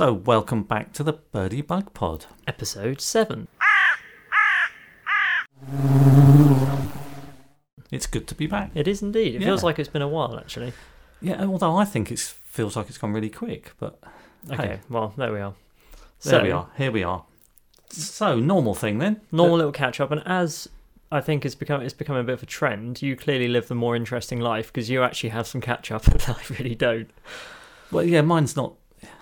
So, welcome back to the Birdie Bug Pod. Episode 7. It's good to be back. It is indeed. It feels like it's been a while, actually. Yeah, although I think it feels like it's gone really quick, but Okay, Hey. well, there we are. there we are. Here we are. So, normal thing then. Normal little catch up, and as I think it's become it's becoming a bit of a trend, you clearly live the more interesting life because you actually have some catch up, and I really don't. Well, yeah, mine's not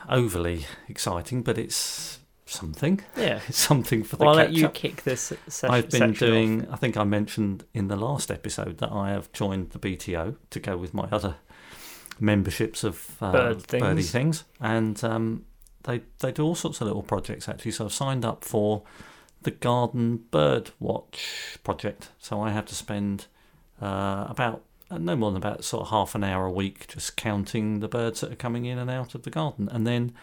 overly exciting, but it's something. Yeah. It's something for the Well, I'll let you up. kick this session. I've been doing. off. I think I mentioned in the last episode that I have joined the BTO to go with my other memberships of uh, Bird things. birdie things, and um, they they do all sorts of little projects actually. So I've signed up for the Garden Bird Watch project. So I have to spend uh, about Uh, no more than about sort of half an hour a week just counting the birds that are coming in and out of the garden, and then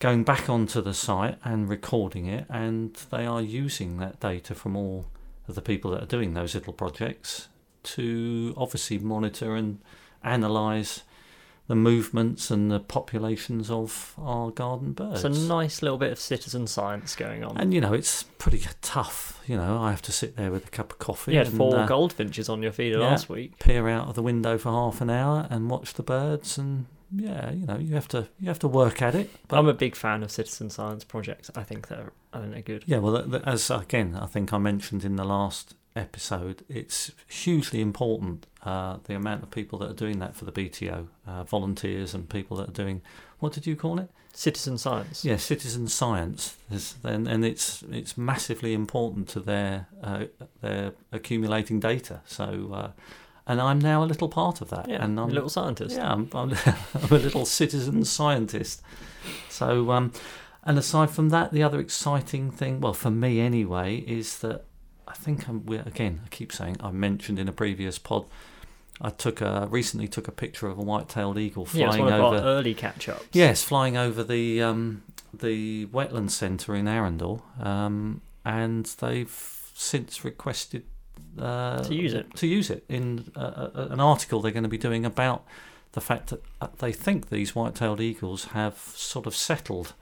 going back onto the site and recording it, and they are using that data from all of the people that are doing those little projects to obviously monitor and analyse the movements and the populations of our garden birds. It's a nice little bit of citizen science going on. and you know, it's pretty tough. You know, I have to sit there with a cup of coffee you had and four uh, goldfinches on your feeder yeah. last week. peer out of the window for half an hour and watch the birds and yeah, you know, you have to you have to work at it. But I'm a big fan of citizen science projects. I think they're, I think they're good. Yeah, well, as again, I think I mentioned in the last episode, it's hugely important uh, the amount of people that are doing that for the BTO, uh, volunteers and people that are doing what did you call it? Citizen science. Yeah, citizen science, There's, and, and it's it's massively important to their uh, their accumulating data. So, uh, and I'm now a little part of that, Yeah, and I'm a little scientist. yeah, I'm, I'm, I'm a little citizen scientist. So, um, and aside from that, the other exciting thing, well, for me anyway, is that I think I'm we're, again. I keep saying I mentioned in a previous pod. I took a recently took a picture of a white-tailed eagle Yeah, flying one of over. our early catch-ups. Yes, flying over the um, the wetland centre in Arundel, um, and they've since requested uh, To use it. to use it in uh, uh, an article they're going to be doing about the fact that uh, they think these white-tailed eagles have sort of settled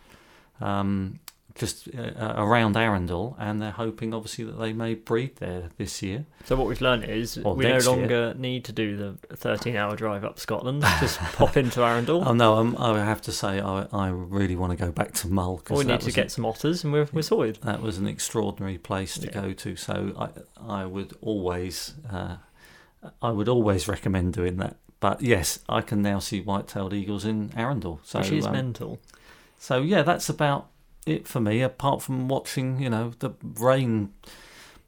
um, just uh, uh, around Arundel, and they're hoping obviously that they may breed there this year. So what we've learned is Or we no next year. longer need to do the 13-hour drive up Scotland. Just pop into Arundel. Oh no, um, I have to say I, I really want to go back to Mull. 'cause we need to get some otters, and we're, we're sorted. that was an extraordinary place to Yeah. go to. So I I would always uh, I would always recommend doing that. But yes, I can now see white-tailed eagles in Arundel. So which is um, mental. so yeah, that's about it for me. Apart from watching, you know, the rain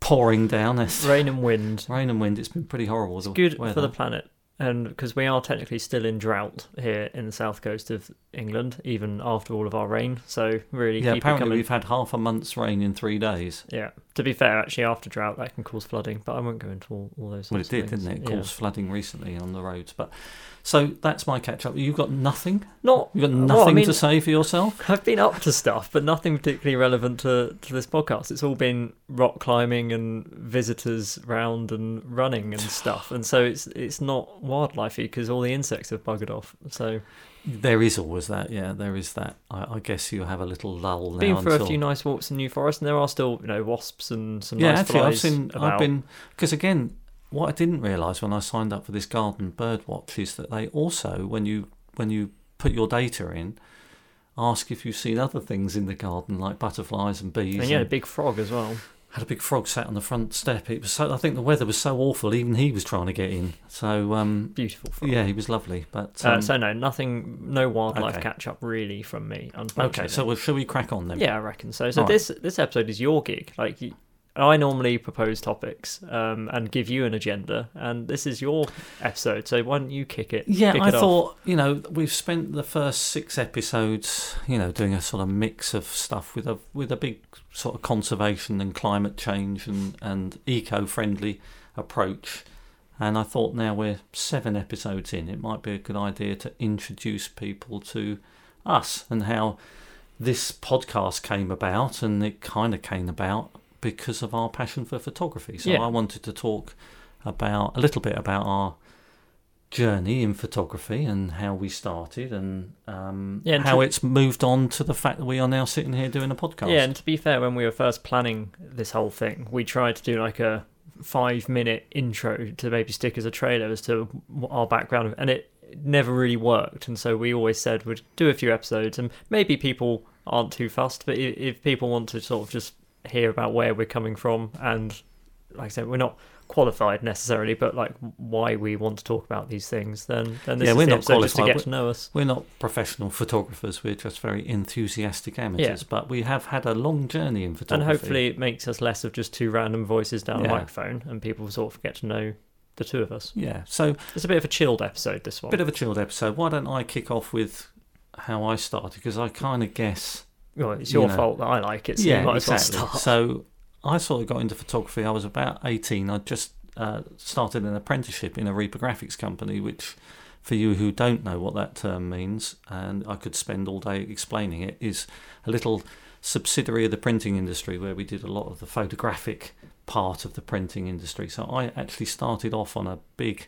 pouring down. It's Rain and wind. rain and wind. It's been pretty horrible. It's good weather. for the planet. And because we are technically still in drought here in the south coast of England, even after all of our rain. So really yeah. Apparently, we've had half a month's rain in three days. Yeah. To be fair, actually, after drought, that can cause flooding, but I won't go into all, all those. Well, it did, things. didn't it? It Yeah. caused flooding recently on the roads. But so that's my catch up. You've got nothing. Not. You've got well, nothing I mean, to say for yourself. I've been up to stuff, but nothing particularly relevant to, to this podcast. It's all been rock climbing and visitors round and running and stuff, and so it's it's not wildlifey because all the insects have buggered off. So There is always that. Yeah, there is that. I, I guess you have a little lull now been for until. a few nice walks in New Forest, and there are still you know wasps and some yeah, nice actually, I've seen. about. I've been because again, what I didn't realise when I signed up for this garden bird watch is that they also, when you when you put your data in, ask if you've seen other things in the garden like butterflies and bees. and you had a big frog as well. had a big frog sat on the front step. It was so. I think the weather was so awful. Even he was trying to get in. So um, Beautiful frog. yeah, he was lovely. But Uh, um, so no, nothing, no wildlife okay. catch up really from me. Okay, so well, shall we crack on then? Yeah, I reckon so. So All right. this this episode is your gig. Like you, I normally propose topics um, and give you an agenda, and this is your episode. So why don't you kick it? Yeah, kick I it off? thought you know we've spent the first six episodes, you know, doing a sort of mix of stuff with a with a big sort of conservation and climate change and and eco friendly approach. And I thought now we're seven episodes in, it might be a good idea to introduce people to us and how this podcast came about. And it kind of came about because of our passion for photography. So Yeah. I wanted to talk about a little bit about our journey in photography and how we started and um, Yeah, and how to- it's moved on to the fact that we are now sitting here doing a podcast. Yeah, and to be fair, when we were first planning this whole thing, we tried to do like a five minute intro to maybe stick as a trailer as to our background, and it never really worked. And so we always said we'd do a few episodes, and maybe people aren't too fussed, but if people want to sort of just hear about where we're coming from, and like I said, we're not qualified necessarily, but like why we want to talk about these things, then then this Yeah, is we're not just to qualified. get to know us. We're not professional photographers. We're just very enthusiastic amateurs. But we have had a long journey in photography, And hopefully it makes us less of just two random voices down Yeah. a microphone and people sort of get to know the two of us. yeah. So It's a bit of a chilled episode, this one. bit of a chilled episode. Why don't I kick off with how I started? Because I kind of guess. Well, it's you your know. fault that I like it, so yeah, you exactly. well. So I sort of got into photography. I was about eighteen. I just uh, started an apprenticeship in a reprographics company, which, for you who don't know what that term means, and I could spend all day explaining it, is a little subsidiary of the printing industry where we did a lot of the photographic part of the printing industry. So I actually started off on a big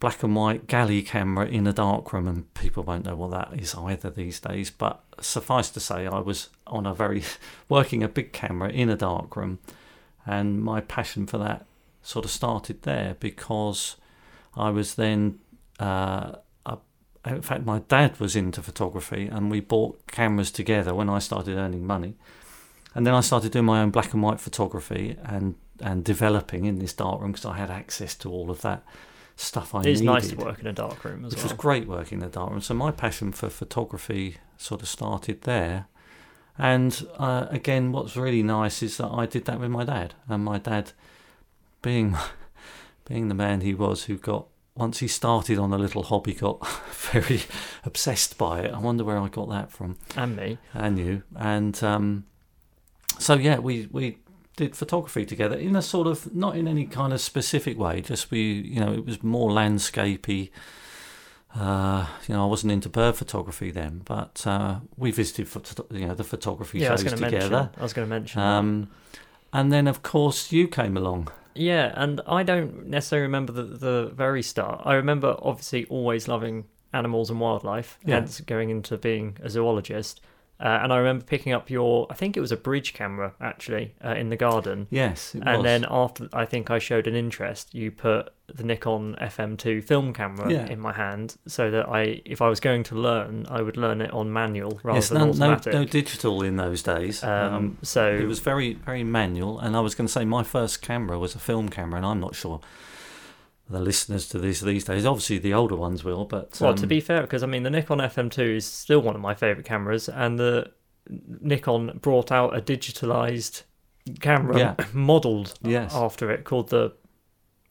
black and white galley camera in a darkroom, and people won't know what that is either these days. But suffice to say, I was on a very working a big camera in a darkroom, and my passion for that sort of started there because I was then. Uh, in fact, my dad was into photography, and we bought cameras together when I started earning money. And then I started doing my own black and white photography and, and developing in this darkroom because I had access to all of that stuff I it's needed nice to work in a dark room as which well. was great working in the darkroom. So my passion for photography sort of started there. And uh, again, what's really nice is that I did that with my dad, and my dad, being being the man he was, who got once he started on a little hobby, got very obsessed by it. I wonder where I got that from and me. and you. And um, so yeah, we we did photography together in a sort of not in any kind of specific way. Just we, you know, it was more landscapey. Uh, you know, I wasn't into bird photography then, but uh, we visited, photo- you know, the photography Yeah, I shows going to mention. together. I was going to mention. Um, and then, of course, you came along. Yeah, and I don't necessarily remember the, the very start. I remember obviously always loving animals and wildlife, Yeah. hence going into being a zoologist. Uh, and I remember picking up your, I think it was a bridge camera actually, uh, in the garden. Yes, it And was. then after I think I showed an interest, you put the Nikon FM2 film camera Yeah. in my hand, so that I, if I was going to learn, I would learn it on manual rather yes, than no, no, automatic. no digital in those days. um, so It was very, very manual, and I was going to say my first camera was a film camera, and I'm not sure the listeners to this these days. Obviously, the older ones will, but Well, um, to be fair, because I mean, the Nikon FM2 is still one of my favorite cameras, and the Nikon brought out a digitalized camera Yeah. modeled yes, after it called the.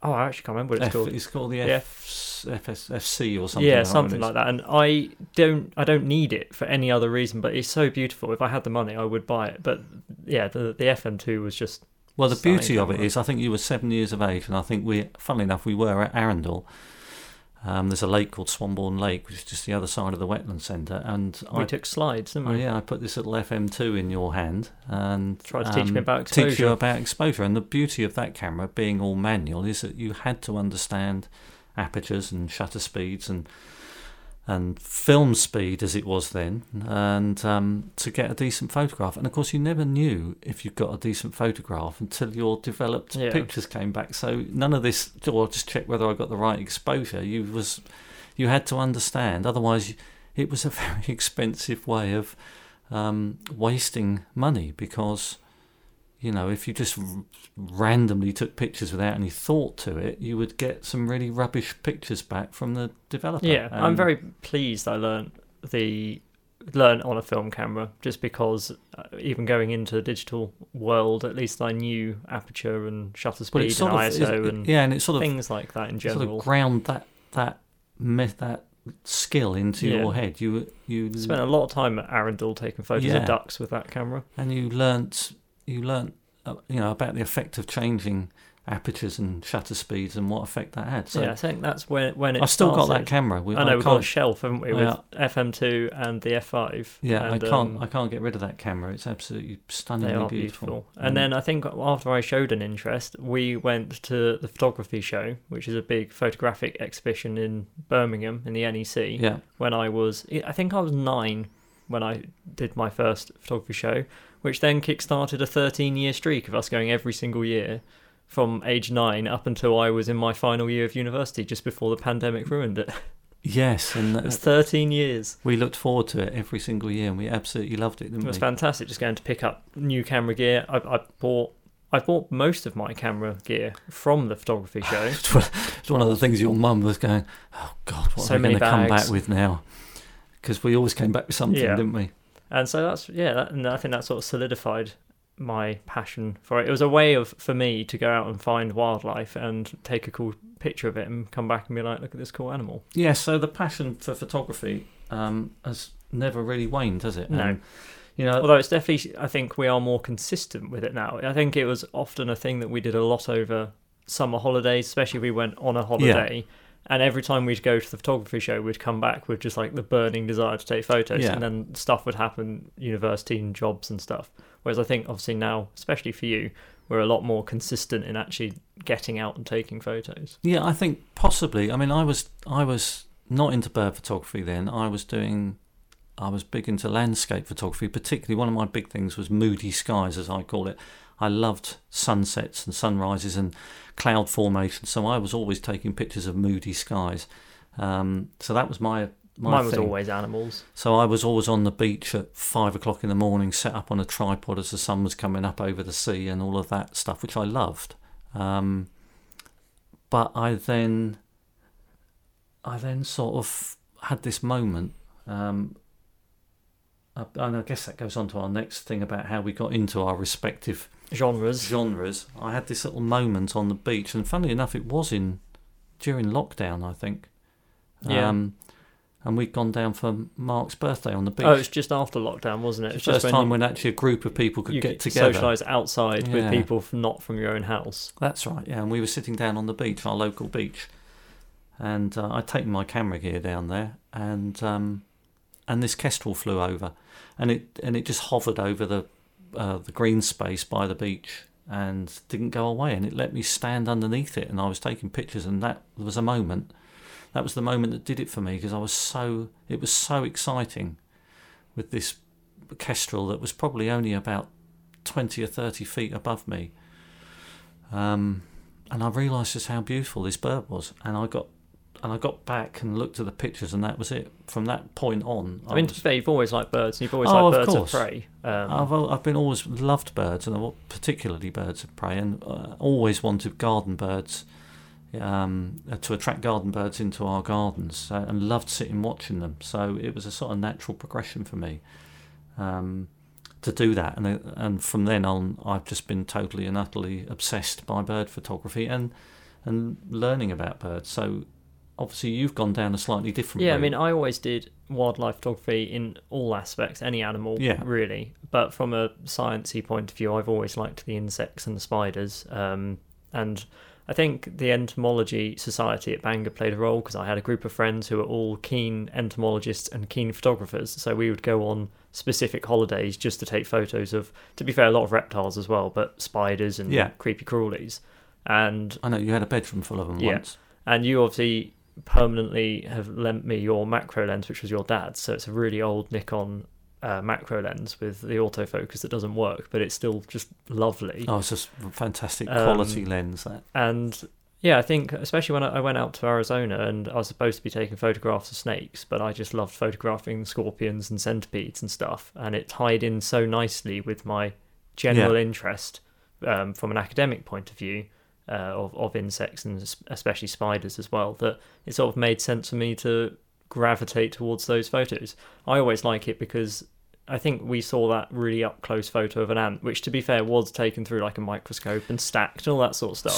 Oh, I actually can't remember what it's F, called. it's called the Yeah. F, FS, FC or something. yeah, like something like that. And I don't, I don't need it for any other reason, but it's so beautiful. If I had the money, I would buy it. But yeah, the the FM2 was just Well, the beauty of it is, I think you were seven years of age, and I think we, funnily enough, we were at Arundel. Um, there's a lake called Swanbourne Lake, which is just the other side of the wetland centre, and we I, took slides, didn't oh, yeah, I put this little FM2 in your hand and Tried to teach me um, about teach you about exposure. And the beauty of that camera, being all manual, is that you had to understand apertures and shutter speeds and and film speed as it was then, and um, to get a decent photograph. And of course, you never knew if you got a decent photograph until your developed Yeah. pictures came back. So none of this, or just check whether I got the right exposure. You was you had to understand. Otherwise, it was a very expensive way of um, wasting money because you know if you just r- randomly took pictures without any thought to it, you would get some really rubbish pictures back from the developer. Yeah, I'm very pleased I learned the learn on a film camera just because uh, even going into the digital world, at least I knew aperture and shutter speed and of ISO it- and yeah, and it sort of things like that in general sort of ground that that myth that skill into Yeah. your head. You you Spent a lot of time at Arundel taking photos Yeah. of ducks with that camera. and you learnt you learnt uh, you know about the effect of changing apertures and shutter speeds and what effect that had. So yeah, I think that's when when it I've still got that camera. We, I know we've got a shelf, haven't we, Yeah. with FM2 and the F5. yeah, I can't. um, I can't get rid of that camera. It's absolutely They stunningly are beautiful. beautiful. And then I think after I showed an interest, we went to the photography show, which is a big photographic exhibition in Birmingham in the NEC. yeah, When I was, I think I was nine when I did my first photography show, which then kick-started a 13-year streak of us going every single year from age nine up until I was in my final year of university, just before the pandemic ruined it. yes, and It was uh, 13 years. we looked forward to it every single year, and we absolutely loved it, It was we? fantastic just going to pick up new camera gear. I, I bought I bought most of my camera gear from the photography show. It's one of the things your mum was going, "Oh God, what So are we going to come back with now?" Because we always came back with something, Yeah. didn't we? And so that's yeah, that, and I think that sort of solidified my passion for it. It was a way of for me to go out and find wildlife and take a cool picture of it and come back and be like, look at this cool animal. Yeah. So the passion for photography um, has never really waned, has it? No. And, you know, Although it's definitely, I think we are more consistent with it now. I think it was often a thing that we did a lot over summer holidays, especially if we went on a holiday. And every time we'd go to the photography show, we'd come back with just like the burning desire to take photos, Yeah. and then stuff would happen, university and jobs and stuff. Whereas I think obviously now, especially for you, we're a lot more consistent in actually getting out and taking photos. Yeah, I think possibly. I mean, I was I was not into bird photography then. I was doing I was big into landscape photography. Particularly, one of my big things was moody skies, as I call it. I loved sunsets and sunrises and cloud formation, so I was always taking pictures of moody skies. Um, so that was my my Mine was thing. always animals. So I was always on the beach at five o'clock in the morning, set up on a tripod as the sun was coming up over the sea and all of that stuff, which I loved. Um, but I then, I then sort of had this moment, um, and I guess that goes on to our next thing about how we got into our respective Genres. genres. I had this little moment on the beach, and funnily enough, it was in during lockdown, I think. Yeah. Um, and we'd gone down for Mark's birthday on the beach. Oh, it's just after lockdown, wasn't it? It's the just first time when actually a group of people could you get could together. socialise outside Yeah. with people not from your own house. That's right, yeah. And we were sitting down on the beach, our local beach, and uh, I'd taken my camera gear down there, and um, and this kestrel flew over, and it and it just hovered over the uh, the green space by the beach and didn't go away, and it let me stand underneath it, and I was taking pictures, and that was a moment. That was the moment that did it for me because I was so it was so exciting with this kestrel that was probably only about twenty or thirty feet above me. Um, and I realised just how beautiful this bird was, and I got and I got back and looked at the pictures, and that was it. From that point on, I mean, was- you've always liked birds, and you've always Oh, liked of birds course. of prey. Um, I've I've been always loved birds, and particularly birds of prey, and uh, always wanted garden birds um, to attract garden birds into our gardens, uh, and loved sitting watching them. So it was a sort of natural progression for me um, to do that, and uh, and from then on, I've just been totally and utterly obsessed by bird photography and and learning about birds. So obviously, you've gone down a slightly different. yeah, I mean, I always did wildlife photography in all aspects, any animal, Yeah. really. But from a sciencey point of view, I've always liked the insects and the spiders. Um, and I think the entomology society at Bangor played a role because I had a group of friends who were all keen entomologists and keen photographers. So we would go on specific holidays just to take photos of, to be fair, a lot of reptiles as well, but spiders and Yeah. creepy crawlies. And I know you had a bedroom full of them Yeah. once. and you obviously permanently have lent me your macro lens, which was your dad's. So it's a really old Nikon uh, macro lens with the autofocus that doesn't work, but it's still just lovely. Oh, it's just a fantastic Um, quality lens. That And yeah, I think especially when I went out to Arizona and I was supposed to be taking photographs of snakes, but I just loved photographing scorpions and centipedes and stuff, and it tied in so nicely with my general interest um, from an academic point of view. Uh, of, of insects and especially spiders as well, that it sort of made sense for me to gravitate towards those photos. I always like it because I think we saw that really up close photo of an ant, which to be fair was taken through like a microscope and stacked and all that sort of stuff.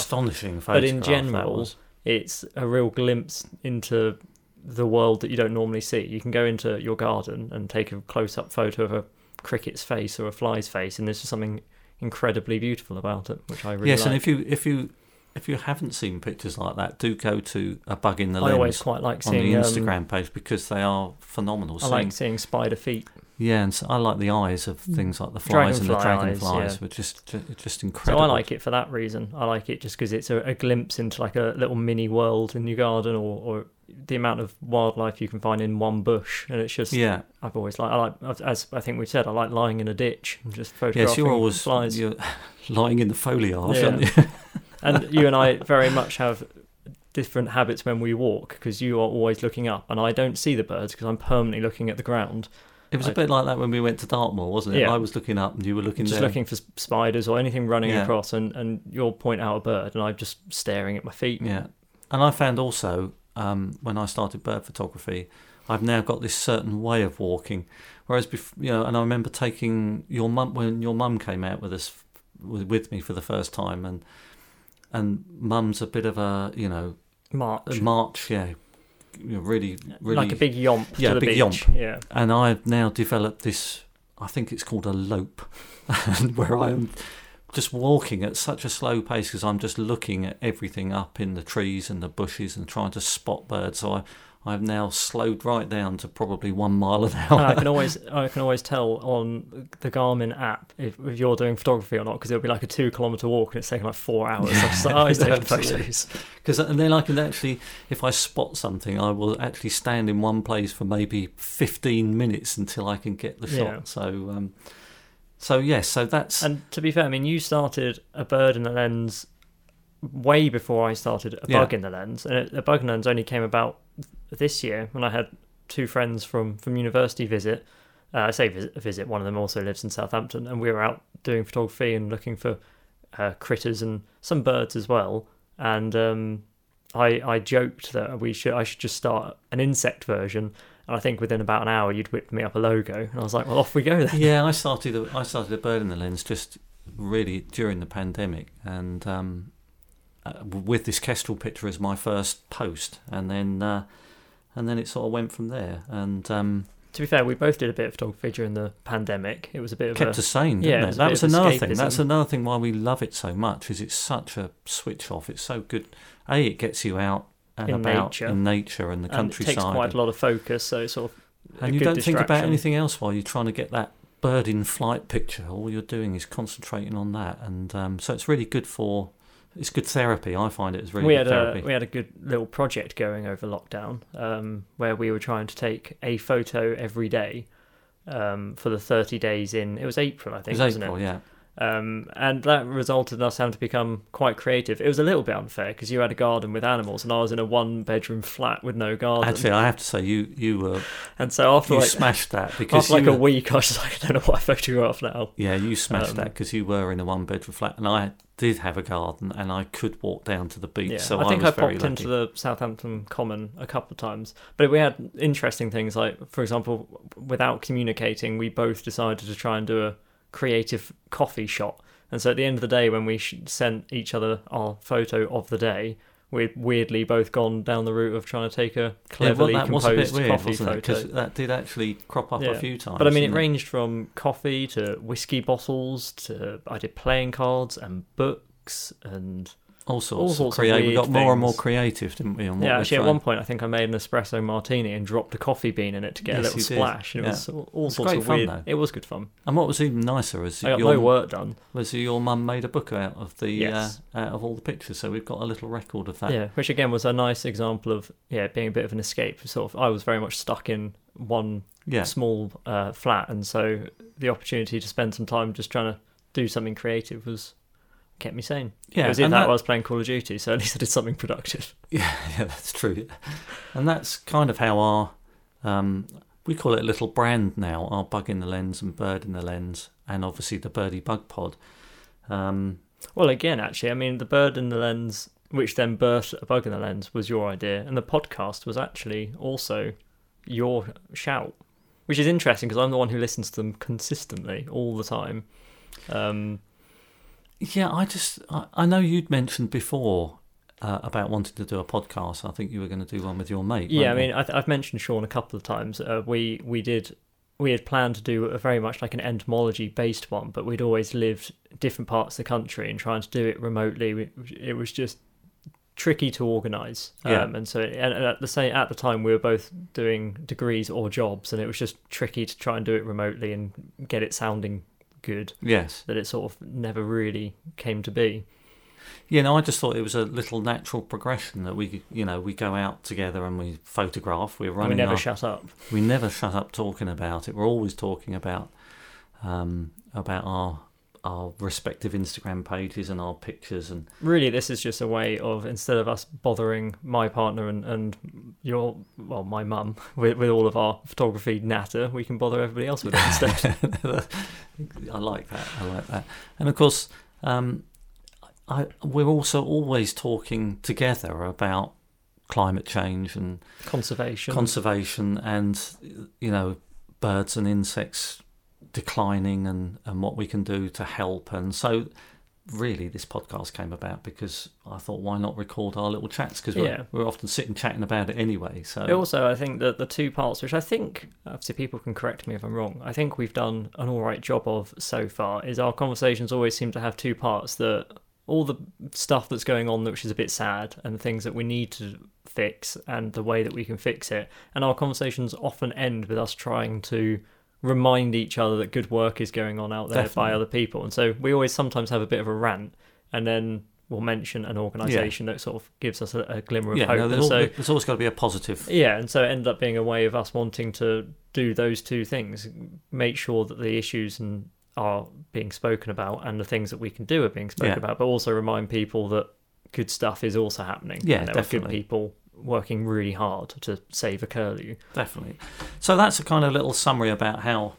astonishing But in general. It's a real glimpse into the world that you don't normally see. You can go into your garden and take a close up photo of a cricket's face or a fly's face, and there's just something incredibly beautiful about it, which I really yes, like. and if you if you if you haven't seen pictures like that, do go to a bug in the I lens always quite like on the seeing. um, Instagram page because they are phenomenal. I Seeing- like seeing spider feet. yeah, and so I like the eyes of things like the flies and the Mm. Dragonfly dragonflies, yeah. which just ju- just So incredible. I like it for that reason. I like it just because it's a, a glimpse into like a little mini world in your garden, or, or the amount of wildlife you can find in one bush, and it's just. Yeah, I've always like I like as I think we said I like lying in a ditch and just photographing yes, you're always flies. you're lying in the foliage, Yeah. aren't you? and you and I very much have different habits when we walk because you are always looking up, and I don't see the birds because I'm permanently looking at the ground, It was a I- bit like that when we went to Dartmoor, wasn't it? Yeah. I was looking up and you were looking just down. looking for spiders or anything running Yeah. across, and and you'll point out a bird, and I'm just staring at my feet. Yeah, and I found also um, when I started bird photography, I've now got this certain way of walking. Whereas before, you know, and I remember taking your mum when your mum came out with us with with me for the first time, and and mum's a bit of a you know March. march, yeah, you know, really, really like a big yomp Yeah, to the big beach. yomp. Yeah, and I've now developed this. I think it's called a lope, and where I am just walking at such a slow pace because I'm just looking at everything up in the trees and the bushes and trying to spot birds. So I, I've now slowed right down to probably one mile an and I hour. can always I can always tell on the Garmin app if, if you're doing photography or not because it'll be like a two kilometer walk and it's taking like four hours. I'm just like, oh, he's taking photos. Because and then I can actually, if I spot something, I will actually stand in one place for maybe 15 minutes until I can get the shot. Yeah. So, um, so yes, so that's And to be fair, I mean, you started a bird in the lens way before I started a Yeah. bug in the lens, and it, a bug in the lens only came about this year when I had two friends from from university visit. Uh, I say visit, visit. One of them also lives in Southampton, and we were out doing photography and looking for uh, critters and some birds as well. And um, I I joked that we should I should just start an insect version. And I think within about an hour, you'd whipped me up a logo, and I was like, "Well, off we go then." yeah, I started. A, I started a bird in the lens just really during the pandemic, and um, uh, with this kestrel picture as my first post, and then uh, and then it sort of went from there, and um, To be fair, we both did a bit of photography during the pandemic. It was a bit of kept a us sane. yeah, Didn't it it? That was another thing. That's another thing why we love it so much. Is it's such a switch off. It's so good. A, it gets you out and In about nature. in nature and the and it countryside, takes quite a lot of focus. So it's sort of and you don't think about anything else while you're trying to get that bird in flight picture. All you're doing is concentrating on that, and um, so it's really good for. It's good therapy. I find it as really we good had therapy. a we had a good little project going over lockdown um, where we were trying to take a photo every day um, for the 30 days in it was April I it think was wasn't April, it yeah. Um, and that resulted in us having to become quite creative. It was a little bit unfair because you had a garden with animals and I was in a one bedroom flat with no garden. Actually, I have to say you you were and so after you like smashed that because after like you a week I was just like I don't know what I photograph now. Yeah, you smashed Um, that because you were in a one bedroom flat, and I did have a garden, and I could walk down to the beach. Yeah, so I think was I, popped into the Southampton Common a couple of times, but we had interesting things like, for example, without communicating, we both decided to try and do a creative coffee shot. And so at the end of the day, when we sent each other our photo of the day, we'd weirdly both gone down the route of trying to take a Yeah, well, cleverly that was a bit composed weird, coffee photo. Because that did actually crop up Yeah. a few times. But I mean, it didn't ranged from coffee to whiskey bottles to I did playing cards and books and all sorts, all sorts of creative. We got more and more creative, didn't we? Yeah, actually, at one point, I think I made an espresso martini and dropped a coffee bean in it to get Yes, a little splash. And it Yeah. was all, all sorts great of fun, weird. though. It was good fun. And what was even nicer is I got your no work done. was your mum made a book out of the Yes. uh, out of all the pictures, so we've got a little record of that. Yeah, which again was a nice example of yeah being a bit of an escape. Sort of, I was very much stuck in one Yeah. small uh, flat, and so the opportunity to spend some time just trying to do something creative was kept me sane. Yeah, it was in and that, that- I was playing Call of Duty, so at least I did something productive. Yeah, yeah, that's true. And that's kind of how our um, we call it a little brand now. Our bug in the lens and bird in the lens, and obviously the birdie bug pod. Um, Well, again, actually, I mean, the bird in the lens, which then birthed a bug in the lens, was your idea, and the podcast was actually also your shout, which is interesting because I'm the one who listens to them consistently all the time. Um, yeah, I just I, I know you'd mentioned before uh, about wanting to do a podcast. I think you were going to do one with your mate. yeah, I mean, I th- I've mentioned Sean a couple of times. Uh, we we did we had planned to do a very much like an entomology based one, but we'd always lived different parts of the country and trying to do it remotely. It was just tricky to organise. Yeah. Um, and so and at the same at the time we were both doing degrees or jobs, and it was just tricky to try and do it remotely and get it sounding good. Yes. That it sort of never really came to be. You know, I just thought it was a little natural progression that we, you know, we go out together and we photograph. We're And running. we never our- shut up. we never shut up talking about it. We're always talking about um, about our our respective Instagram pages and our pictures and Really, this is just a way of instead of us bothering my partner and, and your well, my mum with, with all of our photography natter, we can bother everybody else with it instead. I like that. I like that. And of course, um, I, we're also always talking together about climate change and Conservation. conservation and you know birds and insects declining and, and what we can do to help and so really this podcast came about because I thought why not record our little chats because we're, Yeah. we're often sitting chatting about it anyway so Also, I think that the two parts, which I think, obviously, people can correct me if I'm wrong. I think we've done an all right job of so far. Is our conversations always seem to have two parts that all the stuff that's going on, which is a bit sad, and the things that we need to fix, and the way that we can fix it. And our conversations often end with us trying to remind each other that good work is going on out there by other people. And so we always sometimes have a bit of a rant, and then we'll mention an organisation that sort of gives us a, a glimmer of yeah hope. no, there's, al- so there's always got to be a positive yeah, and so it ended up being a way of us wanting to do those two things: make sure that the issues and are being spoken about, and the things that we can do are being spoken Yeah. about, but also remind people that good stuff is also happening. Yeah, and there are good definitely. people working really hard to save a curlew. definitely so that's a kind of little summary about how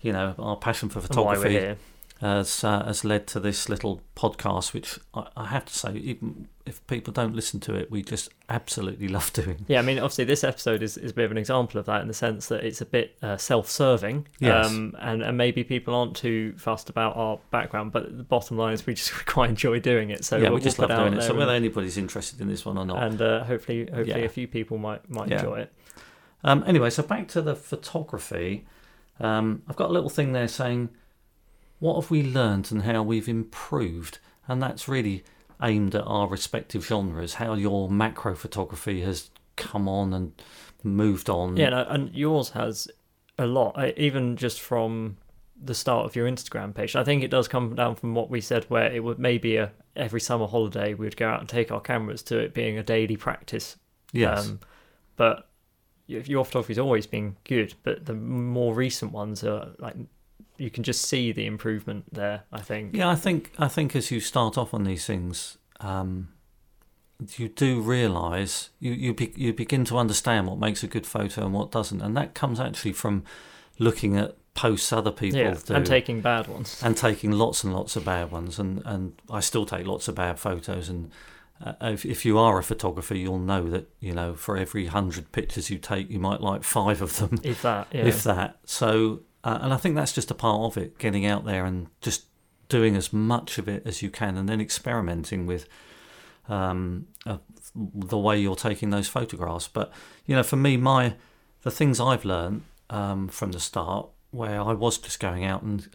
you know our passion for and why we're photography here. Has uh, has led to this little podcast, which I, I have to say, even if people don't listen to it, we just absolutely love doing. Yeah, I mean, obviously, this episode is, is a bit of an example of that in the sense that it's a bit uh, self-serving, Yes. um, and and maybe people aren't too fussed about our background, but the bottom line is we just quite enjoy doing it. So yeah, we'll, we just we'll love doing it. So and- whether anybody's interested in this one or not. and uh, hopefully, hopefully, Yeah. a few people might might Yeah. enjoy it. Um, anyway, so back to the photography. Um, I've got a little thing there saying, "What have we learned and how we've improved?" And that's really aimed at our respective genres. How your macro photography has come on and moved on. Yeah, no, and yours has a lot, I- even just from the start of your Instagram page. I think it does come down from what we said, where it would maybe a every summer holiday we'd go out and take our cameras to it being a daily practice. Yes. Um, but your photography's always been good, but the more recent ones are like you can just see the improvement there. I think. Yeah, I think I think as you start off on these things, um, you do realise you you be, you begin to understand what makes a good photo and what doesn't, and that comes actually from looking at posts other people Yeah, do and taking bad ones. and taking lots and lots of bad ones, and and I still take lots of bad photos and. Uh, if, if you are a photographer, you'll know that you know for every hundred pictures you take, you might like five of them If that, yeah. if that. So, uh, and I think that's just a part of it, getting out there and just doing as much of it as you can, and then experimenting with um, uh, the way you're taking those photographs. But you know, for me, my the things I've learned um, from the start, where I was just going out and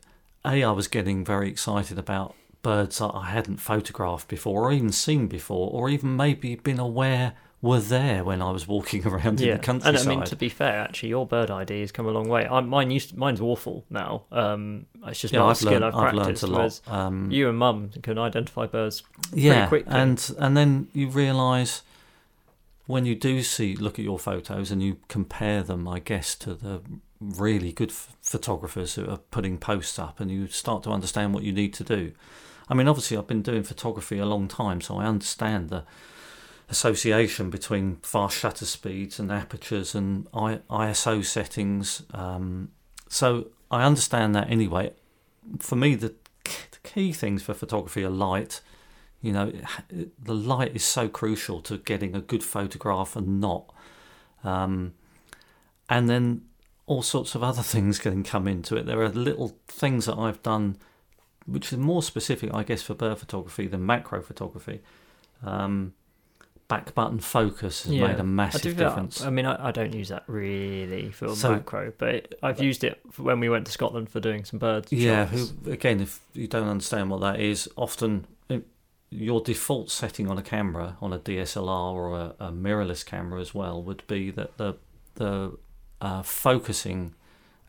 a, I was getting very excited about birds that I hadn't photographed before, or even seen before, or even maybe been aware were there when I was walking around in yeah, the and countryside. I mean to be fair, actually, your bird ID has come a long way. I, mine used, mine's awful now. Um, it's just yeah, not a I've skill learned, I've I've learned a lot. whereas Um, you and Mum can identify birds. yeah, quickly. and and then you realise when you do see look at your photos and you compare them, I guess, to the really good f- photographers who are putting posts up, and you start to understand what you need to do. I mean, obviously, I've been doing photography a long time, so I understand the association between fast shutter speeds and apertures and ISO settings. Um, so I understand that anyway. For me, the, the key things for photography are light. You know, the light is so crucial to getting a good photograph and not. Um, and then all sorts of other things can come into it. There are little things that I've done, which are more specific, I guess, for bird photography than macro photography. Um, back button focus has Yeah. made a massive that. difference. I mean, I, I don't use that really for So- macro, but I've used it when we went to Scotland for doing some birds. Yeah, who, again, if you don't understand what that is, often your default setting on a camera, on a DSLR or a, a mirrorless camera as well, would be that the the uh, focusing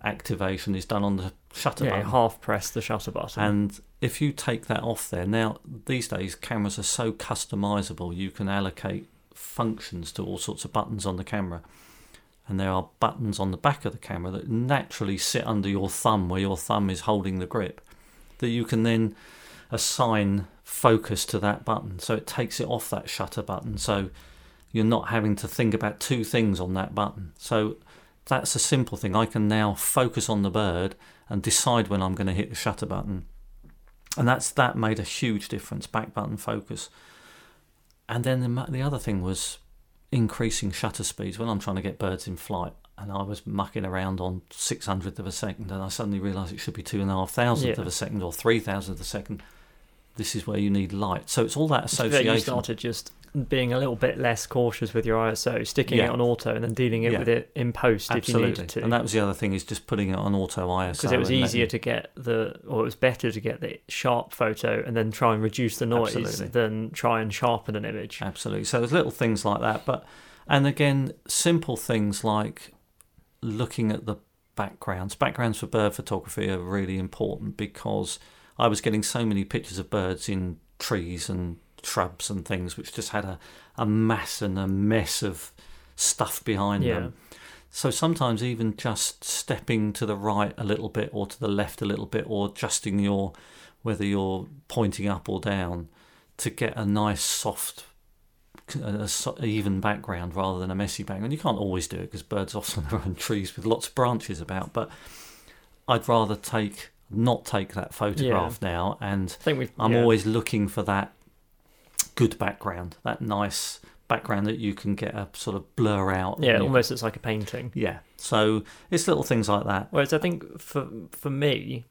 activation is done on the shutter yeah, button. half press the shutter button. And if you take that off there, now these days cameras are so customizable, you can allocate functions to all sorts of buttons on the camera. And there are buttons on the back of the camera that naturally sit under your thumb, where your thumb is holding the grip, that you can then assign focus to that button. So it takes it off that shutter button. So you're not having to think about two things on that button. So that's a simple thing. I can now focus on the bird and decide when I'm going to hit the shutter button. And that's that made a huge difference. Back button focus. And then the, the other thing was increasing shutter speeds when I'm trying to get birds in flight. And I was mucking around on six hundredth of a second, and I suddenly realised it should be two and a half thousandth Yeah. of a second or three thousandth of a second. This is where you need light. So it's all that association. you started just being a little bit less cautious with your ISO, sticking Yeah. it on auto, and then dealing it Yeah. with it in post if you needed to. And that was the other thing is just putting it on auto ISO. because it was easier to get the, or it was better to get the sharp photo and then try and reduce the noise Absolutely. than try and sharpen an image. Absolutely. So there's little things like that, but and again, simple things like looking at the backgrounds. Backgrounds for bird photography are really important because I was getting so many pictures of birds in trees and shrubs and things, which just had a, a mass and a mess of stuff behind Yeah. them. So sometimes even just stepping to the right a little bit or to the left a little bit or adjusting your whether you're pointing up or down to get a nice soft a so- even background rather than a messy background. You can't always do it because birds often are on trees with lots of branches about, but I'd rather take not take that photograph now and I think we've. I'm yeah. always looking for that good background, that nice background that you can get a sort of blur out. Yeah, almost it's like a painting. Yeah. So it's little things like that. Whereas I think for for me,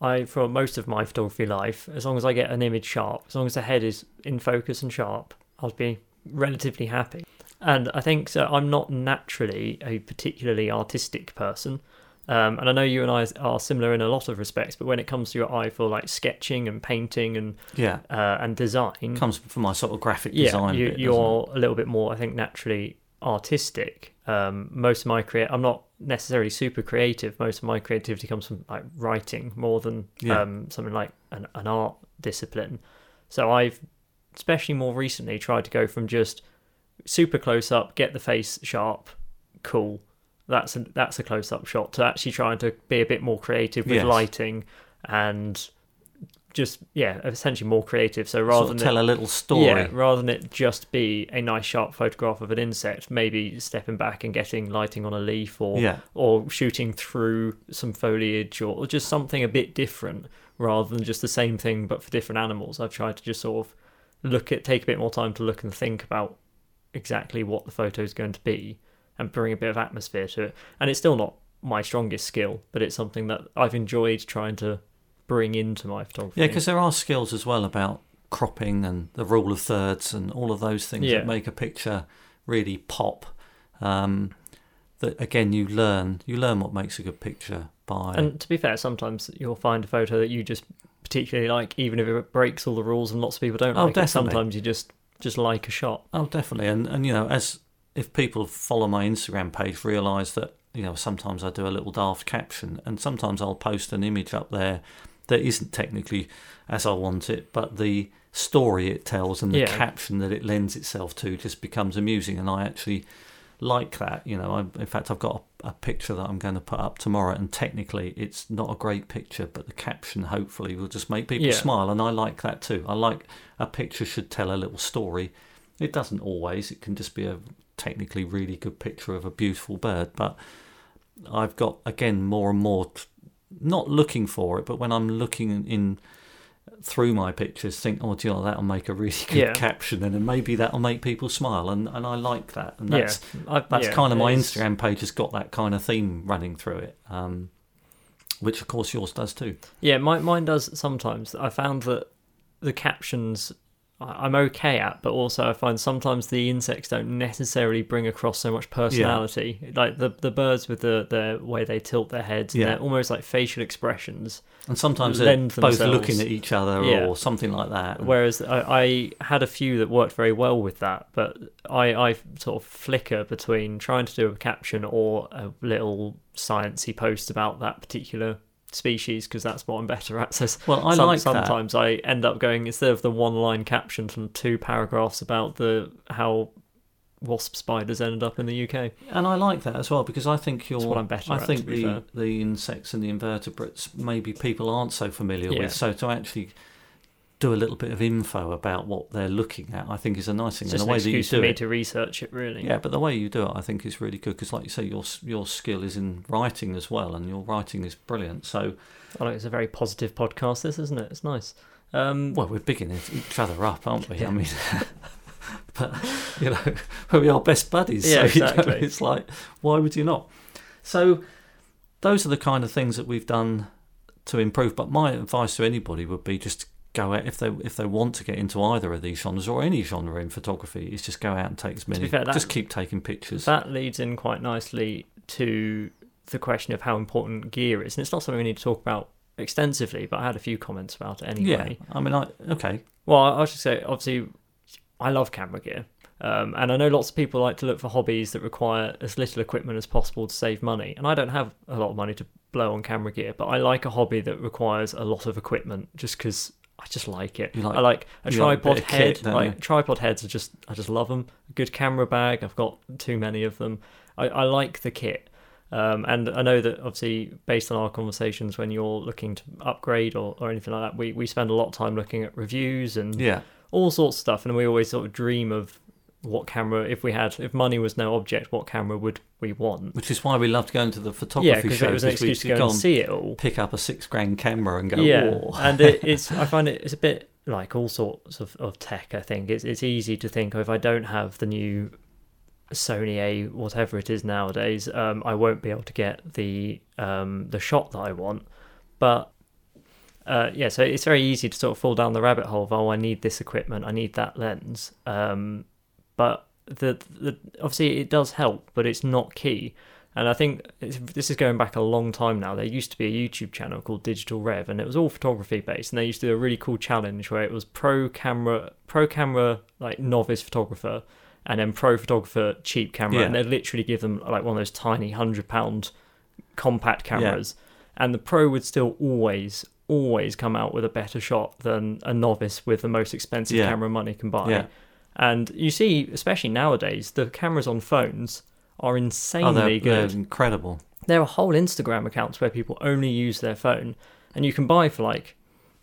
I for most of my photography life, as long as I get an image sharp, as long as the head is in focus and sharp, I'll be relatively happy. And I think so. I'm not naturally a particularly artistic person. Um, and I know you and I are similar in a lot of respects, but when it comes to your eye for like sketching and painting and Yeah. uh, and design, Comes from my sort of graphic yeah, design. you, bit, you're a little bit more, I think, naturally artistic. Um, most of my create, I'm not necessarily super creative. Most of my creativity comes from like writing more than Yeah. um, something like an, an art discipline. So I've, especially more recently, tried to go from just super close up, get the face sharp, cool. That's a, that's a close up shot to actually trying to be a bit more creative with Yes. lighting and just yeah, essentially more creative. So rather Sort of than tell a little story. yeah, rather than it just be a nice sharp photograph of an insect, maybe stepping back and getting lighting on a leaf or Yeah. or shooting through some foliage or, or just something a bit different rather than just the same thing but for different animals. I've tried to just sort of look at take a bit more time to look and think about exactly what the photo is going to be and bring a bit of atmosphere to it. And it's still not my strongest skill, but it's something that I've enjoyed trying to bring into my photography. Yeah, because there are skills as well about cropping and the rule of thirds and all of those things Yeah. that make a picture really pop. Um, that again, you learn. You learn what makes a good picture by. And to be fair, sometimes you'll find a photo that you just particularly like, even if it breaks all the rules and lots of people don't Oh, like it. definitely. Sometimes you just just like a shot. Oh, definitely. And and you know, as if people follow my Instagram page, realise that you know sometimes I do a little daft caption, and sometimes I'll post an image up there that isn't technically as I want it, but the story it tells and the Yeah. caption that it lends itself to just becomes amusing, and I actually like that. You know, I, in fact, I've got a, a picture that I'm going to put up tomorrow, and technically, it's not a great picture, but the caption hopefully will just make people Yeah. smile, and I like that too. I like a picture should tell a little story. It doesn't always. It can just be a technically really good picture of a beautiful bird, but I've got again more and more t- not looking for it, but when I'm looking in through my pictures, think, oh, do you know, that'll make a really good Yeah. caption, and then maybe that'll make people smile, and, and I like that, and that's yeah, I, that's yeah, kind of my Instagram page has got that kind of theme running through it, um, which of course yours does too. Yeah, my, mine does sometimes. I found that the captions I'm okay at, but also I find sometimes the insects don't necessarily bring across so much personality. Like the the birds with the the way they tilt their heads, and they're almost like facial expressions. And sometimes they're lend both themselves- looking at each other Yeah. or something like that. Whereas I, I had a few that worked very well with that, but I, I sort of flicker between trying to do a caption or a little sciencey post about that particular species because that's what I'm better at. So well, I some- like that. sometimes I end up going instead of the one line caption from two paragraphs about the how wasp spiders ended up in the UK. And I like that as well because I think you're. That's what I'm better I at, think the fair. the insects and the invertebrates maybe people aren't so familiar Yeah. with. So to actually do a little bit of info about what they're looking at, I think is a nice thing. It's and just the an way that you excuse do for me it, to research it really. yeah, but the way you do it, I think is really good because, like you say, your your skill is in writing as well, and your writing is brilliant. So, I like it's a very positive podcast. This isn't it? It's nice. Um, well, we're bigging each other up, aren't we? Yeah. I mean. But you know, we are best buddies. Yeah, so, you know, exactly. it's like, why would you not? So, those are the kind of things that we've done to improve. But my advice to anybody would be just go out if they if they want to get into either of these genres or any genre in photography, is just go out and take as many. fair, that- just keep taking pictures. That leads in quite nicely to the question of how important gear is, and it's not something we need to talk about extensively. But I had a few comments about it anyway. yeah, I mean, I okay, Well, I should say, obviously, I love camera gear. Um, and I know lots of people like to look for hobbies that require as little equipment as possible to save money. And I don't have a lot of money to blow on camera gear, but I like a hobby that requires a lot of equipment just because I just like it. Like- I like a you like a tripod head. kit, like you? tripod heads are just I just love them. A good camera bag. I've got too many of them. I, I like the kit. Um, and I know that obviously, based on our conversations, when you're looking to upgrade or, or anything like that, we, we spend a lot of time looking at reviews and yeah, all sorts of stuff. And we always sort of dream of what camera, if we had, if money was no object, what camera would we want? which is why we loved going to the photography because shows. it was an excuse to go and and see it all. pick up a six grand camera and go, yeah, "Whoa." and it, it's I find it it's a bit like all sorts of, of tech. I think it's it's easy to think oh, if I don't have the new Sony A whatever it is nowadays, um, I won't be able to get the um, the shot that I want. But uh, yeah, so it's very easy to sort of fall down the rabbit hole of oh, I need this equipment, I need that lens. Um, but the, the obviously it does help, but it's not key. And I think it's, this is going back a long time now. There used to be a YouTube channel called Digital Rev, and it was all photography based. And they used to do a really cool challenge where it was pro camera, pro camera like novice photographer, and then pro photographer cheap camera, Yeah. and they'd literally give them like one of those tiny hundred pound compact cameras, and the pro would still always always come out with a better shot than a novice with the most expensive Yeah. camera money can buy. Yeah. And you see, especially nowadays, the cameras on phones are oh, insanely they're, they're good. incredible. There are whole Instagram accounts where people only use their phone, and you can buy for like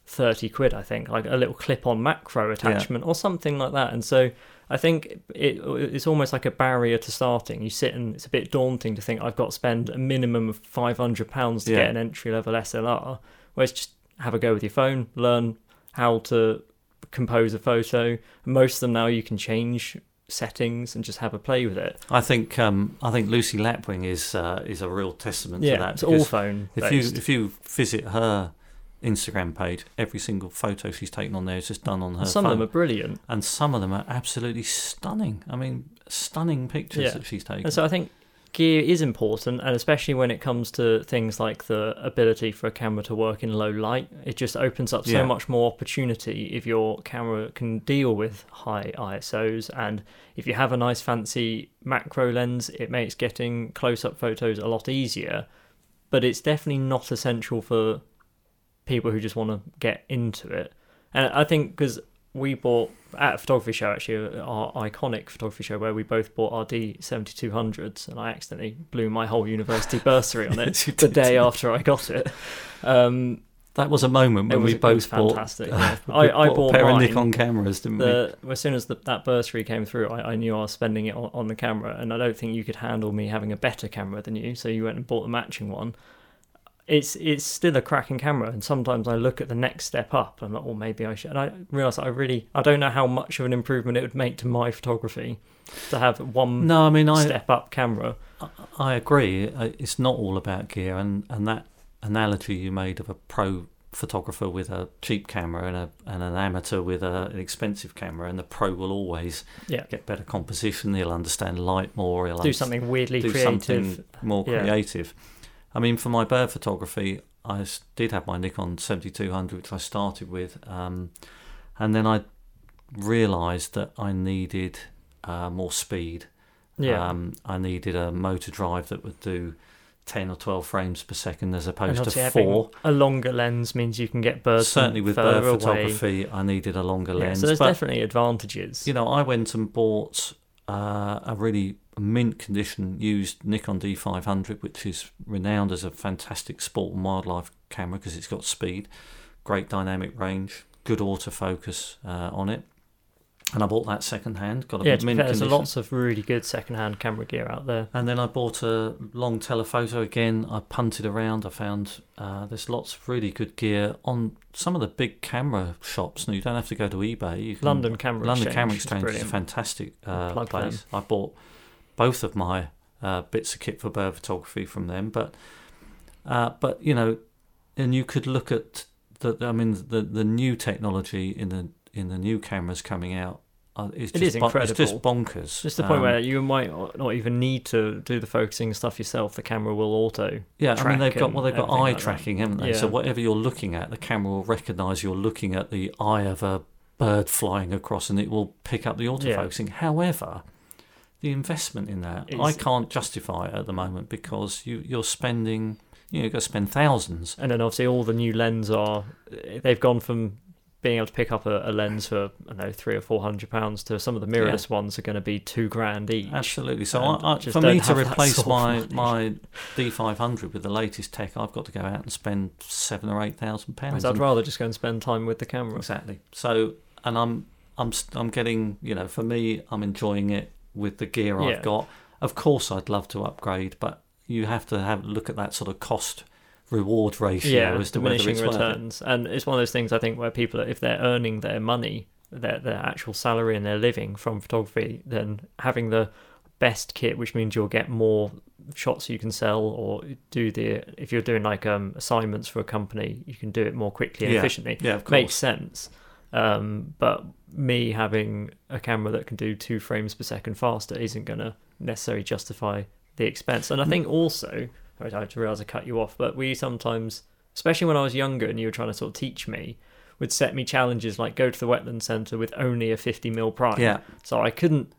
thirty quid, I think, like a little clip-on macro attachment or something like that. And so I think it, it's almost like a barrier to starting. You sit and it's a bit daunting to think I've got to spend a minimum of five hundred pounds to Yeah. get an entry-level SLR. Whereas just have a go with your phone, learn how to compose a photo. Most of them now you can change settings and just have a play with it. I think um, I think Lucy Lapwing is uh, is a real testament to Yeah, that. it's all phone if you if you visit her Instagram page, every single photo she's taken on there is just done on her Some phone, of them are brilliant. and some of them are absolutely stunning. I mean, stunning pictures Yeah. that she's taken. And so I think gear is important, and especially when it comes to things like the ability for a camera to work in low light, it just opens up so Yeah. much more opportunity if your camera can deal with high ISOs. And if you have a nice fancy macro lens, it makes getting close up photos a lot easier. But it's definitely not essential for people who just want to get into it. And I think because we bought at a photography show, actually, our iconic photography show where we both bought our D7200s, and I accidentally blew my whole university bursary on it the day after I got it. Um, that was a moment when was, we it was both bought. fantastic. uh, yeah. I, I bought a pair mine. of Nikon cameras, didn't we? As soon as the, that bursary came through, I, I knew I was spending it on, on the camera, and I don't think you could handle me having a better camera than you. So you went and bought the matching one. It's it's still a cracking camera, and sometimes I look at the next step up. And I'm like, oh, maybe I should. And I realise I really I don't know how much of an improvement it would make to my photography to have one No, I mean I step up camera. I agree. Uh, it's not all about gear, and, and that analogy you made of a pro photographer with a cheap camera and a and an amateur with a, an expensive camera, and the pro will always Yeah. get better composition. He'll understand light more. He'll Do something weirdly do creative. something more Yeah. creative. I mean, for my bird photography, I did have my Nikon 7200, which I started with, um, and then I realised that I needed uh, more speed. Yeah. Um, I needed a motor drive that would do 10 or 12 frames per second as opposed to four. a longer lens means you can get birds Certainly with bird away. photography, I needed a longer Yeah, lens. so there's but, definitely advantages. you know, I went and bought uh, a really mint condition used Nikon D500, which is renowned as a fantastic sport and wildlife camera because it's got speed, great dynamic range, good autofocus uh, on it. And I bought that second hand. Got a yeah, mint fair, there's condition. lots of really good second-hand camera gear out there. And then I bought a long telephoto again. I punted around. I found uh, there's lots of really good gear on some of the big camera shops. Now you don't have to go to eBay. You can, London Camera London Exchange Camera is Exchange is a fantastic uh, place. I bought both of my uh, bits of kit for bird photography from them. But uh, but you know, and you could look at the. I mean, the the new technology in the in the new cameras coming out. Uh, is just is bon- It's just bonkers. Just the point Um, where you might not even need to do the focusing stuff yourself. The camera will auto. Yeah, I mean they've got well they've got eye like that. tracking, haven't they? So whatever you're looking at, the camera will recognise you're looking at the eye of a bird flying across, and it will pick up the autofocusing. However, the investment in that I can't justify it at the moment because you you're spending you know you've got to spend thousands. And then obviously all the new lens are they've gone from being able to pick up a, a lens for I don't know three or four hundred pounds to some of the mirrorless ones are going to be two grand each. Absolutely. So I, I, just for me to replace my my D500 with the latest tech, I've got to go out and spend seven or eight thousand pounds. I'd rather just go and spend time with the camera. Exactly. So, and I'm I'm I'm getting you know for me I'm enjoying it with the gear Yeah. I've got. Of course, I'd love to upgrade, but you have to have look at that sort of cost reward ratio yeah, as to whether diminishing it's worth it. returns, and it's one of those things I think where people, if they're earning their money, their their actual salary and their living from photography, then having the best kit, which means you'll get more shots you can sell, or do the if you're doing like um assignments for a company, you can do it more quickly and Yeah. efficiently. Yeah, of course. Makes sense. Um, but me having a camera that can do two frames per second faster isn't going to necessarily justify the expense. And I think also, I I realise I cut you off, but we sometimes, especially when I was younger and you were trying to sort of teach me, would set me challenges like go to the wetland centre with only a 50 mil prime. Yeah, So I couldn't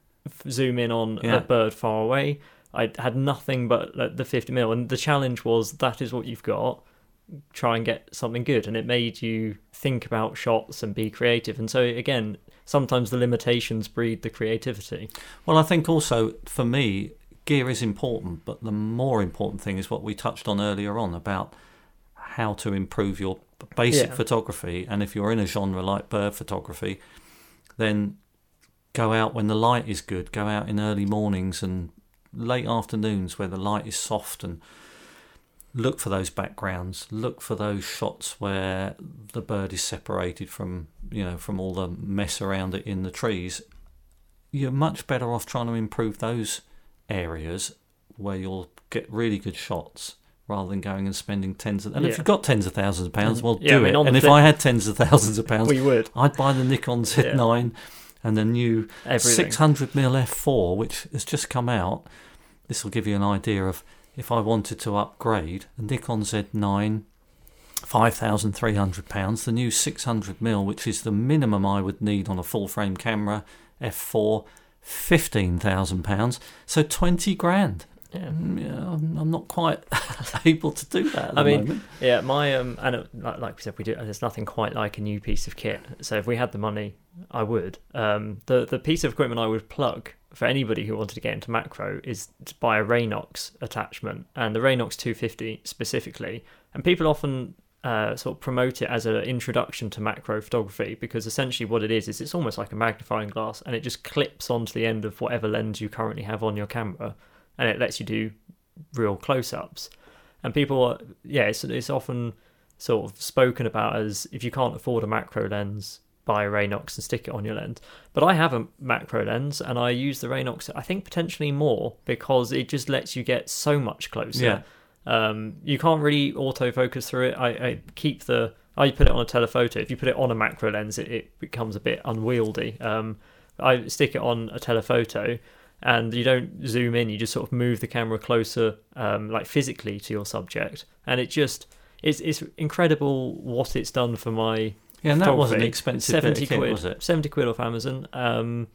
zoom in on Yeah. a bird far away. I had nothing but like, the 50 mil, and the challenge was that is what you've got. Try and get something good, and it made you think about shots and be creative. And so again, sometimes the limitations breed the creativity. Well, I think also for me, gear is important, but the more important thing is what we touched on earlier on about how to improve your basic Yeah. photography. And if you're in a genre like bird photography, then go out when the light is good, go out in early mornings and late afternoons where the light is soft and look for those backgrounds look for those shots where the bird is separated from you know from all the mess around it in the trees you're much better off trying to improve those areas where you'll get really good shots rather than going and spending tens of and if you've got tens of thousands of pounds mm. well yeah, I do mean, it. and if flip- I had tens of thousands of pounds We would. I'd buy the Nikon Z9 and the new everything. 600mm f4 which has just come out. This will give you an idea of if I wanted to upgrade a Nikon Z9 £5,300 the new 600mm which is the minimum I would need on a full frame camera f4 £15,000 so 20 grand Yeah. Yeah, I'm not quite able to do that at I mean, moment. Yeah, my um, and it, like, like we said, we do. There's nothing quite like a new piece of kit. So if we had the money, I would. Um, the the piece of equipment I would plug for anybody who wanted to get into macro is to buy a Raynox attachment, and the Raynox 250 specifically. And people often uh, sort of promote it as an introduction to macro photography because essentially what it is is it's almost like a magnifying glass, and it just clips onto the end of whatever lens you currently have on your camera, and it lets you do real close-ups. And people are, yeah it's, it's often sort of spoken about as if you can't afford a macro lens buy a Raynox and stick it on your lens. But I have a macro lens and I use the Raynox I think potentially more because it just lets you get so much closer. Yeah. Um, you can't really autofocus through it I, I keep the I put it on a telephoto. If you put it on a macro lens, it, it becomes a bit unwieldy. Um, I stick it on a telephoto, and you don't zoom in. You just sort of move the camera closer, um, like physically, to your subject, and it just it's it's incredible what it's done for my Yeah, and that wasn't expensive. seventy quid, was it? seventy quid off Amazon, um,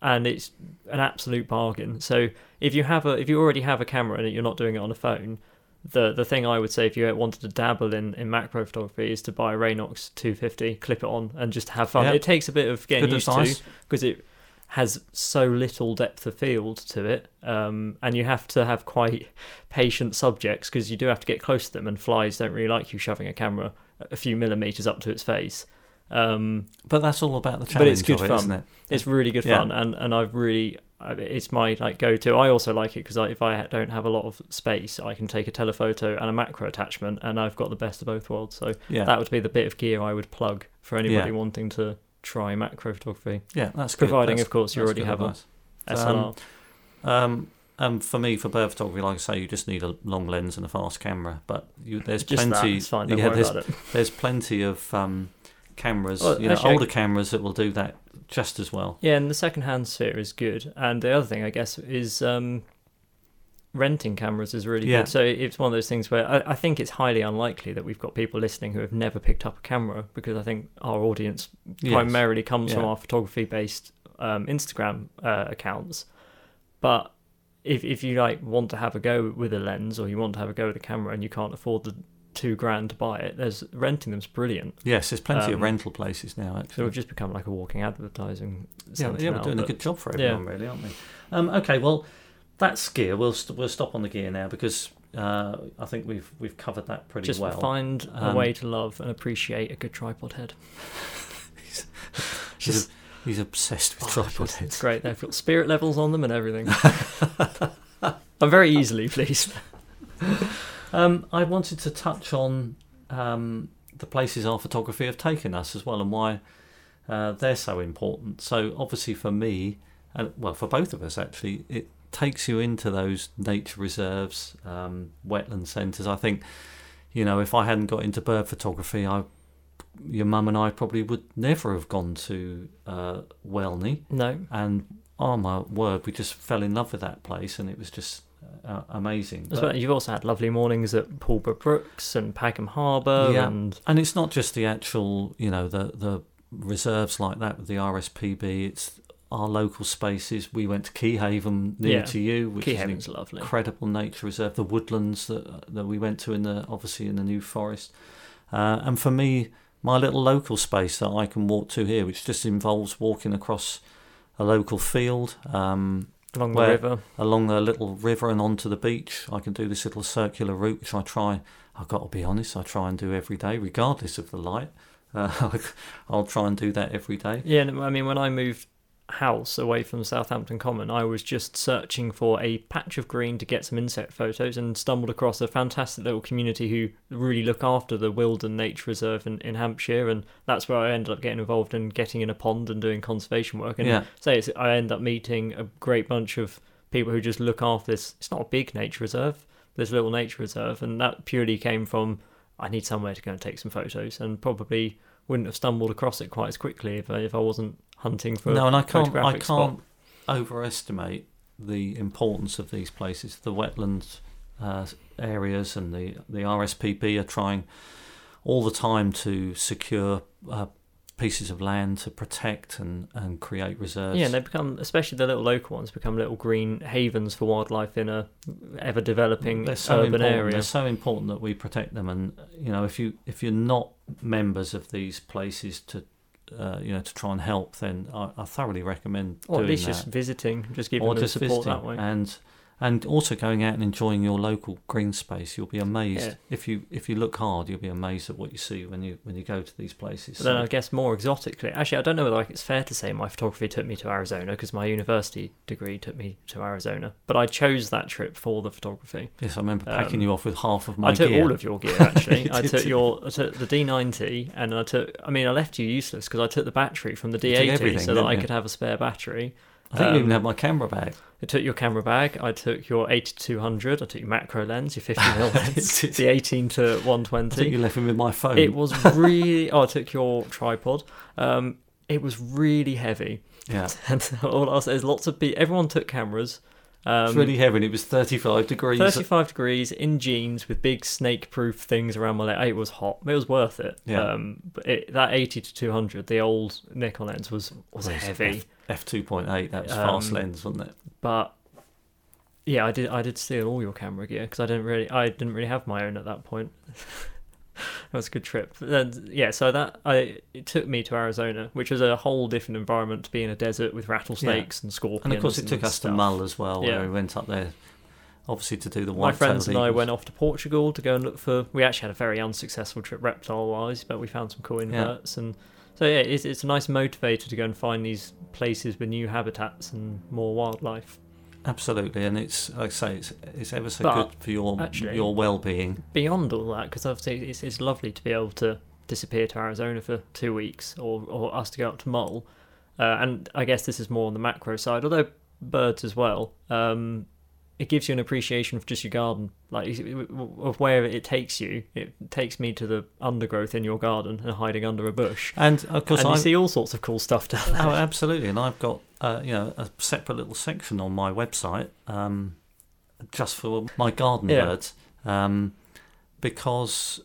and it's an absolute bargain. So if you have a if you already have a camera and you're not doing it on a phone, the the thing I would say if you wanted to dabble in, in macro photography is to buy a Raynox 250, clip it on, and just have fun. It takes a bit of getting Good used advice. to because it has so little depth of field to it, um, and you have to have quite patient subjects because you do have to get close to them, and flies don't really like you shoving a camera a few millimeters up to its face. Um, But that's all about the challenge But it's good of it, fun. isn't it? it's really good Yeah. fun, and and I've really it's my like go to. I also like it because if I don't have a lot of space, I can take a telephoto and a macro attachment, and I've got the best of both worlds. So Yeah, that would be the bit of gear I would plug for anybody Yeah. wanting to try macro photography, yeah, that's good. providing That's- of course you already have a advice. SLR. Um, um, for me, for bird photography, like I say, you just need a long lens and a fast camera. But you, there's Just plenty. Don't yeah, there's there's plenty of um, cameras, Well, you know, actually, older cameras that will do that just as well. Yeah, and the second-hand sphere is good. And the other thing, I guess, is um, renting cameras is really Yeah. good. So it's one of those things where I, I think it's highly unlikely that we've got people listening who have never picked up a camera because I think our audience Yes. primarily comes from our photography-based um, Instagram uh, accounts. But if if you like want to have a go with a lens or you want to have a go with a camera and you can't afford the two grand to buy it, there's renting them's brilliant. Yes, there's plenty of Um, rental places now. So Actually, we've just become like a walking advertising. yeah, yeah, we're doing a good job for Yeah. everyone, really, aren't we? Um, okay, well, that's gear. We'll st- we'll stop on the gear now because uh, I think we've we've covered that pretty Just well. find a Um, way to love and appreciate a good tripod head. He's, Just- he's obsessed with Oh, tripod heads. It's great. They've got spirit levels on them and everything. I'm very easily pleased. Um, I wanted to touch on um, the places our photography have taken us as well, and why uh, they're so important. So, obviously, for me, and well, for both of us actually, it takes you into those nature reserves, um, wetland centres. I think, you know, if I hadn't got into bird photography, I, your mum and I probably would never have gone to uh, Welney. No, And oh my word, we just fell in love with that place, and it was just uh, amazing. But- you've also had lovely mornings at Pulborough Brooks and Pagham Harbour, Yeah. and And it's not just the actual, you know, the the reserves like that with the RSPB. It's our local spaces. We went to Keyhaven near Yeah. to you, which is Keyhaven's an lovely. incredible nature reserve. The woodlands that that we went to in the obviously in the New Forest. Uh, and for me, my little local space that I can walk to here, which just involves walking across a local field. Um, along the river. along the little river and onto the beach. I can do this little circular route, which I try. I've got to be honest, I try and do every day, regardless of the light. Uh, I'll try and do that every day. Yeah, I mean, when I moved house away from Southampton Common, I was just searching for a patch of green to get some insect photos and stumbled across a fantastic little community who really look after the Wilden Nature Reserve in, in Hampshire, and that's where I ended up getting involved in getting in a pond and doing conservation work. And Yeah, say it's, I end up meeting a great bunch of people who just look after this. It's not a big nature reserve, this little nature reserve, and that purely came from I need somewhere to go and take some photos, and probably wouldn't have stumbled across it quite as quickly if I, if I wasn't hunting for. no, and I can't. I can't overestimate the importance of these places. The wetlands uh, areas and the the RSPB are trying all the time to secure uh, pieces of land to protect and, and create reserves. Yeah, and they become, especially the little local ones, become little green havens for wildlife in a ever developing they're so urban important. area. They're so important that we protect them, and you know, if you if you're not members of these places to, uh, you know, to try and help, then I, I thoroughly recommend Or at least that. just visiting, just giving or them just support visiting, that way. and and also going out and enjoying your local green space. You'll be amazed Yeah. if you if you look hard. You'll be amazed at what you see when you when you go to these places. But then So- I guess more exotically, actually, I don't know whether like, it's fair to say my photography took me to Arizona because my university degree took me to Arizona. But I chose that trip for the photography. yes, I remember packing um, you off with half of my I took gear. all of your gear actually. You I took your, I took the D90, and I took. I mean, I left you useless because I took the battery from the D80 so that I could have a spare battery. I think you even Um, had my camera bag. I took your camera bag. I took your 80 to 200. I took your macro lens, your 50 mil lens, Did the 18 to 120. I think 120. you left me with my phone. It was really. oh, I took your tripod. Um, it was really heavy, yeah, and all I'll say is lots of people. Everyone took cameras. Um, it's really heavy. and It was 35 degrees. 35 degrees in jeans with big snake-proof things around my leg. It was hot. It was worth it. Yeah. Um, but it, that 80 to 200, the old Nikon lens was was heavy. F two point eight. That was Um, fast lens, wasn't it? but yeah, I did. I did steal all your camera gear because I didn't really. I didn't really have my own at that point. that was a good trip. Then, yeah, so that I it took me to Arizona, which was a whole different environment to be in a desert with rattlesnakes and scorpions. And of course, it took us stuff. to Mull as well, Yeah. where we went up there, obviously to do the My friends and I went off to Portugal to go and look for. We actually had a very unsuccessful trip reptile wise, but we found some cool inverts and. So yeah, it's, it's a nice motivator to go and find these places with new habitats and more wildlife. Absolutely, and it's like I say, it's it's ever so But, good for your actually- your well being. beyond all that, because obviously it's, it's lovely to be able to disappear to Arizona for two weeks, or or us to go up to Mull, uh, and I guess this is more on the macro side, although birds as well. Um, it gives you an appreciation of just your garden, like of where it takes you. It takes me to the undergrowth in your garden and hiding under a bush, And of course, I see all sorts of cool stuff down there. oh absolutely, and I've got uh, you know a separate little section on my website um, just for my garden Yeah. birds um, because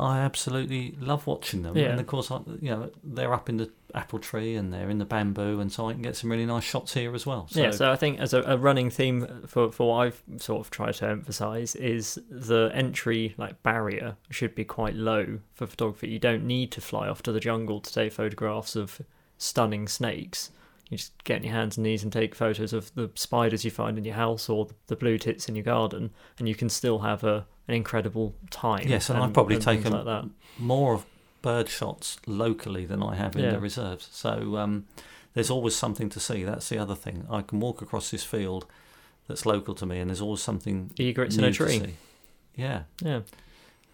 I absolutely love watching them. Yeah. And of course, I, you know they're up in the apple tree and they're in the bamboo, and so I can get some really nice shots here as well. So, yeah, so I think as a, a running theme for, for what I've sort of tried to emphasize is the entry like barrier should be quite low for photography. You don't need to fly off to the jungle to take photographs of stunning snakes. You just get on your hands and knees and take photos of the spiders you find in your house or the blue tits in your garden, and you can still have a an incredible time. Yes, and I've probably and taken like that. more of bird shots locally than I have in Yeah. the reserves. So um, there's always something to see. That's the other thing. I can walk across this field that's local to me, and there's always something Egrets in a tree. Yeah, Yeah,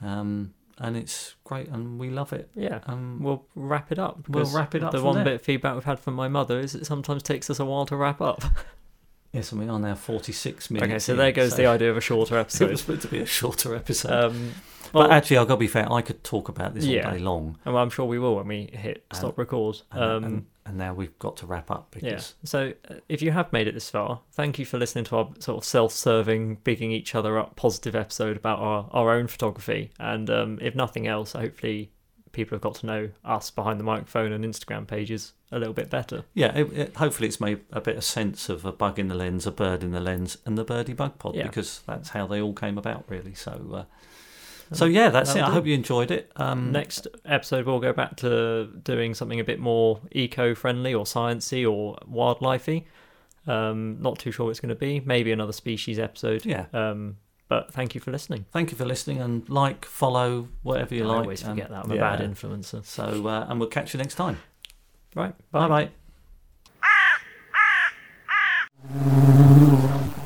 um, and it's great, and we love it. yeah. Um, We'll wrap it up. We'll wrap it up The one there. bit of feedback we've had from my mother is it sometimes takes us a while to wrap up. yes, and we are now 46 minutes. Okay, so in, there goes the idea of a shorter episode. It was meant to be a shorter episode. um, but actually, I've got to be fair. I could talk about this Yeah. all day long, and I'm sure we will when we hit stop record. and, Um, and, and now we've got to wrap up yeah. because So uh, if you have made it this far, thank you for listening to our sort of self-serving, bigging each other up positive episode about our, our own photography. And um, if nothing else, hopefully people have got to know us behind the microphone and Instagram pages a little bit better. Yeah, it, it, hopefully it's made a bit of sense of a bug in the lens, a bird in the lens, and the birdie bug pod Yeah. because that's how they all came about, really. So, uh, so yeah, that's it. that'll I do. hope you enjoyed it. Um, Next episode, we'll go back to doing something a bit more eco-friendly or sciencey or wildlifey. Um, not too sure what it's going to be. Maybe another species episode. yeah, Um, but thank you for listening. thank you for listening and like, follow, whatever you I like. always Um, forget that I'm a bad influencer. So, uh, and we'll catch you next time. Right. Bye Bye. bye.